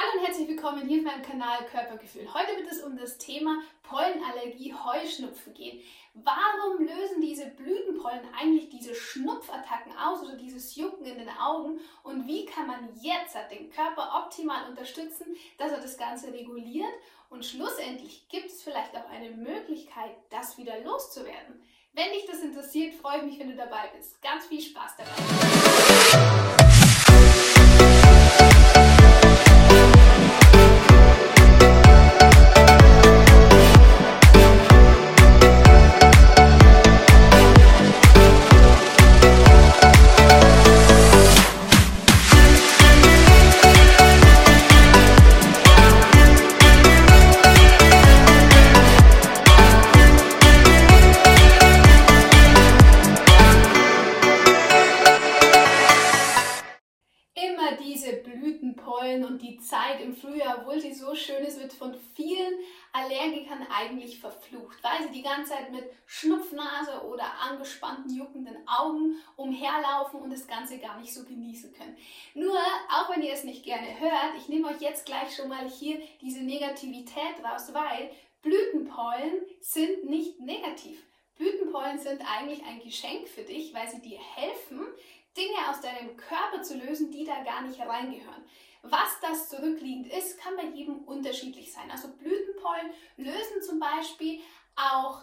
Hallo und herzlich willkommen hier auf meinem Kanal Körpergefühl. Heute wird es um das Thema Pollenallergie, Heuschnupfen gehen. Warum lösen diese Blütenpollen eigentlich diese Schnupfattacken aus oder dieses Jucken in den Augen? Und wie kann man jetzt den Körper optimal unterstützen, dass er das Ganze reguliert? Und schlussendlich gibt es vielleicht auch eine Möglichkeit, das wieder loszuwerden. Wenn dich das interessiert, freue ich mich, wenn du dabei bist. Ganz viel Spaß dabei. Zeit im Frühjahr, obwohl sie so schön ist, wird von vielen Allergikern eigentlich verflucht, weil sie die ganze Zeit mit Schnupfnase oder angespannten, juckenden Augen umherlaufen und das Ganze gar nicht so genießen können. Nur, auch wenn ihr es nicht gerne hört, ich nehme euch jetzt gleich schon mal hier diese Negativität raus, weil Blütenpollen sind nicht negativ. Blütenpollen sind eigentlich ein Geschenk für dich, weil sie dir helfen, Dinge aus deinem Körper zu lösen, die da gar nicht reingehören. Was das zurückliegend ist, kann bei jedem unterschiedlich sein. Also Blütenpollen lösen zum Beispiel auch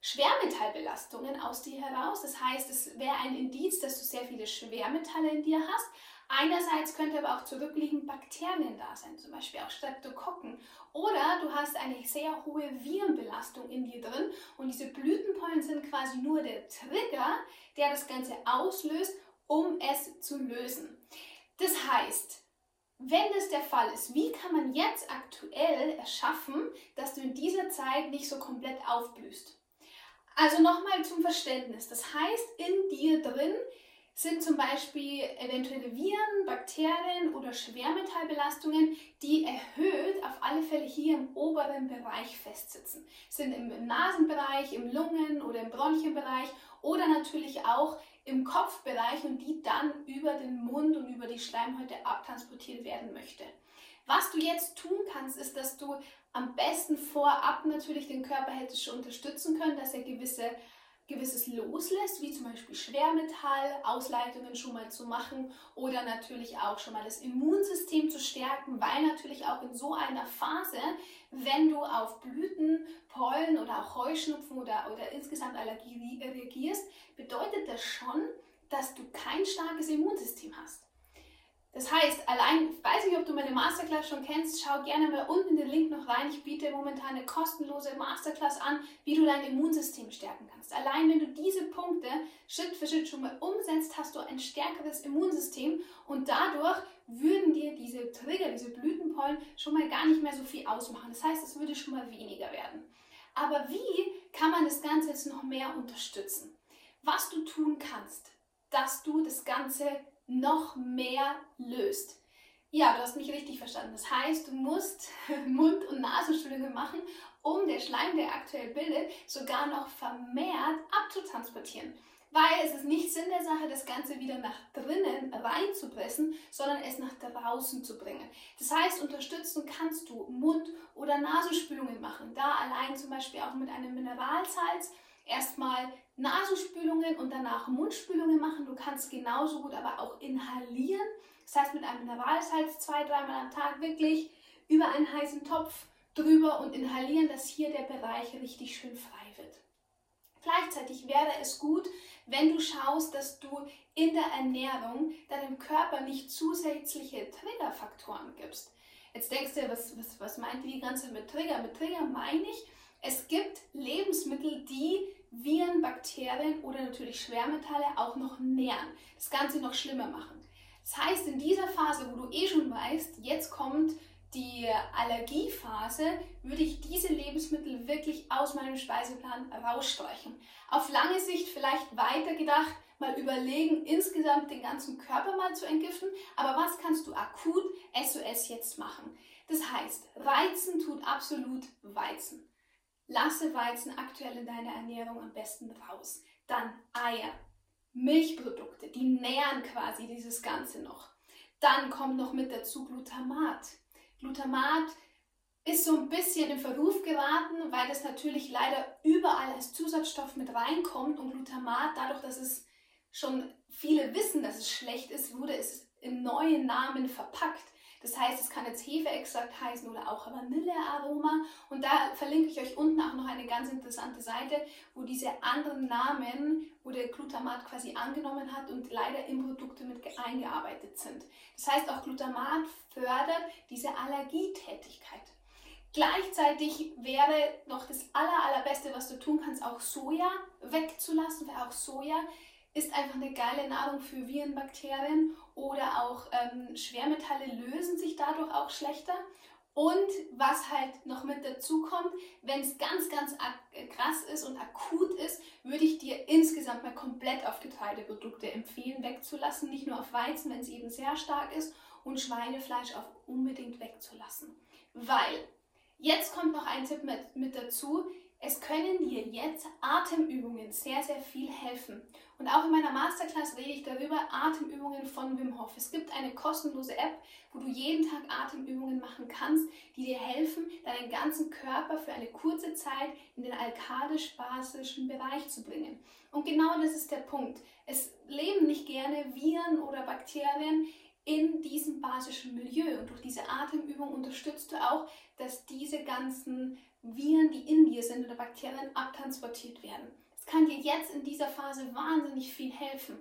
Schwermetallbelastungen aus dir heraus. Das heißt, es wäre ein Indiz, dass du sehr viele Schwermetalle in dir hast. Einerseits könnte aber auch zurückliegend Bakterien da sein, zum Beispiel auch Streptokokken. Oder du hast eine sehr hohe Virenbelastung in dir drin und diese Blütenpollen sind quasi nur der Trigger, der das Ganze auslöst, um es zu lösen. Das heißt, wenn das der Fall ist, wie kann man jetzt aktuell erschaffen, dass du in dieser Zeit nicht so komplett aufblühst? Also nochmal zum Verständnis. Das heißt, in dir drin sind zum Beispiel eventuelle Viren, Bakterien oder Schwermetallbelastungen, die erhöht auf alle Fälle hier im oberen Bereich festsitzen. Sind im Nasenbereich, im Lungen- oder im Bronchienbereich oder natürlich auch im Kopfbereich und die dann über den Mund und über die Schleimhäute abtransportiert werden möchte. Was du jetzt tun kannst, ist, dass du am besten vorab natürlich den Körper hättest schon unterstützen können, dass er gewisse gewisses loslässt, wie zum Beispiel Schwermetall, Ausleitungen schon mal zu machen oder natürlich auch schon mal das Immunsystem zu stärken, weil natürlich auch in so einer Phase, wenn du auf Blüten, Pollen oder auch Heuschnupfen oder, oder insgesamt Allergie reagierst, bedeutet das schon, dass du kein starkes Immunsystem hast. Das heißt, allein, ich weiß nicht, ob du meine Masterclass schon kennst, schau gerne mal unten den Link noch rein. Ich biete momentan eine kostenlose Masterclass an, wie du dein Immunsystem stärken kannst. Allein wenn du diese Punkte Schritt für Schritt schon mal umsetzt, hast du ein stärkeres Immunsystem und dadurch würden dir diese Trigger, diese Blütenpollen schon mal gar nicht mehr so viel ausmachen. Das heißt, es würde schon mal weniger werden. Aber wie kann man das Ganze jetzt noch mehr unterstützen? Was du tun kannst, dass du das Ganze noch mehr löst. Ja, du hast mich richtig verstanden. Das heißt, du musst Mund- und Nasenspülungen machen, um der Schleim, der aktuell bildet, sogar noch vermehrt abzutransportieren. Weil es ist nicht Sinn der Sache, das Ganze wieder nach drinnen reinzupressen, sondern es nach draußen zu bringen. Das heißt, unterstützen kannst du Mund- oder Nasenspülungen machen. Da allein zum Beispiel auch mit einem Mineralsalz erstmal Nasenspülungen und danach Mundspülungen machen. Du kannst genauso gut aber auch inhalieren. Das heißt, mit einem Mineralsalz zwei, dreimal am Tag wirklich über einen heißen Topf drüber und inhalieren, dass hier der Bereich richtig schön frei wird. Gleichzeitig wäre es gut, wenn du schaust, dass du in der Ernährung deinem Körper nicht zusätzliche Triggerfaktoren gibst. Jetzt denkst du, was, was, was meint die ganze mit Trigger? Mit Trigger meine ich, es gibt Lebensmittel, die Viren, Bakterien oder natürlich Schwermetalle auch noch nähren, das Ganze noch schlimmer machen. Das heißt, in dieser Phase, wo du eh schon weißt, jetzt kommt die Allergiephase, würde ich diese Lebensmittel wirklich aus meinem Speiseplan rausstreichen. Auf lange Sicht vielleicht weiter gedacht, mal überlegen, insgesamt den ganzen Körper mal zu entgiften, aber was kannst du akut SOS jetzt machen? Das heißt, Reizen tut absolut Weizen. Lasse Weizen aktuell in deiner Ernährung am besten raus. Dann Eier, Milchprodukte, die nähren quasi dieses Ganze noch. Dann kommt noch mit dazu Glutamat. Glutamat ist so ein bisschen in Verruf geraten, weil das natürlich leider überall als Zusatzstoff mit reinkommt und Glutamat, dadurch, dass es schon viele wissen, dass es schlecht ist, wurde es im neuen Namen verpackt. Das heißt, es kann jetzt Hefeextrakt heißen oder auch Vanillearoma. Und da verlinke ich euch unten auch noch eine ganz interessante Seite, wo diese anderen Namen, wo der Glutamat quasi angenommen hat und leider in Produkte mit eingearbeitet sind. Das heißt, auch Glutamat fördert diese Allergietätigkeit. Gleichzeitig wäre noch das aller, allerbeste, was du tun kannst, auch Soja wegzulassen, weil auch Soja ist einfach eine geile Nahrung für Viren, Bakterien oder auch ähm, Schwermetalle lösen sich dadurch auch schlechter. Und was halt noch mit dazu kommt, wenn es ganz, ganz krass ist und akut ist, würde ich dir insgesamt mal komplett auf Getreideprodukte empfehlen, wegzulassen. Nicht nur auf Weizen, wenn es eben sehr stark ist, und Schweinefleisch auch unbedingt wegzulassen. Weil, jetzt kommt noch ein Tipp mit, mit dazu, es können dir jetzt Atemübungen sehr, sehr viel helfen. Und auch in meiner Masterclass rede ich darüber, Atemübungen von Wim Hof. Es gibt eine kostenlose App, wo du jeden Tag Atemübungen machen kannst, die dir helfen, deinen ganzen Körper für eine kurze Zeit in den alkalisch-basischen Bereich zu bringen. Und genau das ist der Punkt. Es leben nicht gerne Viren oder Bakterien in diesem basischen Milieu. Und durch diese Atemübung unterstützt du auch, dass diese ganzen Viren, die in dir sind oder Bakterien abtransportiert werden. Es kann dir jetzt in dieser Phase wahnsinnig viel helfen.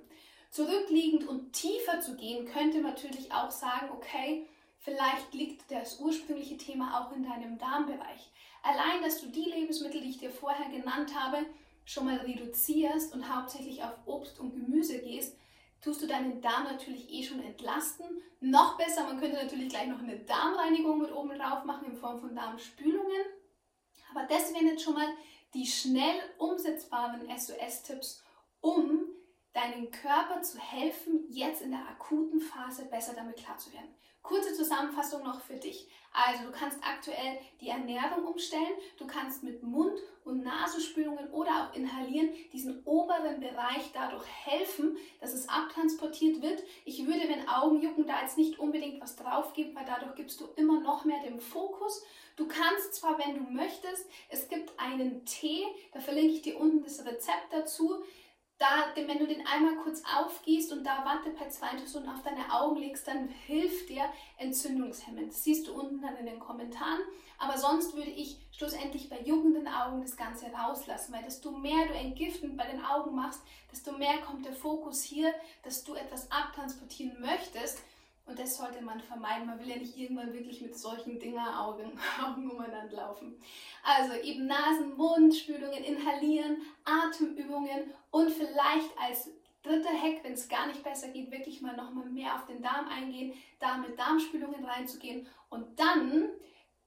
Zurückliegend und tiefer zu gehen, könnte man natürlich auch sagen, okay, vielleicht liegt das ursprüngliche Thema auch in deinem Darmbereich. Allein, dass du die Lebensmittel, die ich dir vorher genannt habe, schon mal reduzierst und hauptsächlich auf Obst und Gemüse gehst, tust du deinen Darm natürlich eh schon entlasten. Noch besser, man könnte natürlich gleich noch eine Darmreinigung mit oben drauf machen in Form von Darmspülungen. Aber das wären jetzt schon mal die schnell umsetzbaren SOS-Tipps, um deinem Körper zu helfen, jetzt in der akuten Phase besser damit klar zu werden. Kurze Zusammenfassung noch für dich. Also du kannst aktuell die Ernährung umstellen, du kannst mit Mund- und Nasenspülungen oder auch inhalieren diesen oberen Bereich dadurch helfen, dass es abtransportiert wird. Ich würde, wenn Augenjucken, da jetzt nicht unbedingt was drauf geben, weil dadurch gibst du immer noch mehr den Fokus. Du kannst zwar, wenn du möchtest, es gibt einen Tee, da verlinke ich dir unten das Rezept dazu da, wenn du den einmal kurz aufgießt und da Wattepads reintust und auf deine Augen legst, dann hilft dir entzündungshemmend. Das siehst du unten dann in den Kommentaren. Aber sonst würde ich schlussendlich bei juckenden Augen das Ganze rauslassen, weil desto mehr du entgiftend bei den Augen machst, desto mehr kommt der Fokus hier, dass du etwas abtransportieren möchtest. Und das sollte man vermeiden. Man will ja nicht irgendwann wirklich mit solchen Dinger Augen, umeinander laufen. Also eben Nasen, Mund, Spülungen, Inhalieren, Atemübungen und vielleicht als dritter Hack, wenn es gar nicht besser geht, wirklich mal nochmal mehr auf den Darm eingehen, da mit Darmspülungen reinzugehen und dann,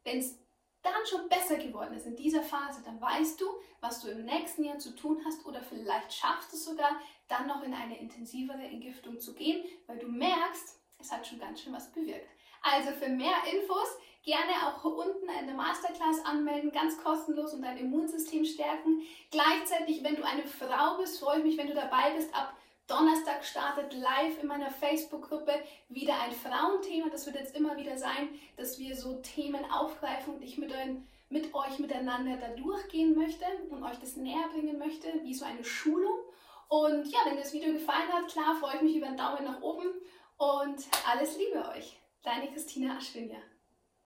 wenn es dann schon besser geworden ist in dieser Phase, dann weißt du, was du im nächsten Jahr zu tun hast oder vielleicht schaffst du es sogar, dann noch in eine intensivere Entgiftung zu gehen, weil du merkst, es hat schon ganz schön was bewirkt. Also für mehr Infos gerne auch unten in der Masterclass anmelden, ganz kostenlos und dein Immunsystem stärken. Gleichzeitig, wenn du eine Frau bist, freue ich mich, wenn du dabei bist. Ab Donnerstag startet live in meiner Facebook-Gruppe wieder ein Frauenthema. Das wird jetzt immer wieder sein, dass wir so Themen aufgreifen und ich mit, ein, mit euch miteinander da durchgehen möchte und euch das näher bringen möchte, wie so eine Schulung. Und ja, wenn dir das Video gefallen hat, klar, freue ich mich über einen Daumen nach oben und alles Liebe euch. Deine Christina Aschwinja.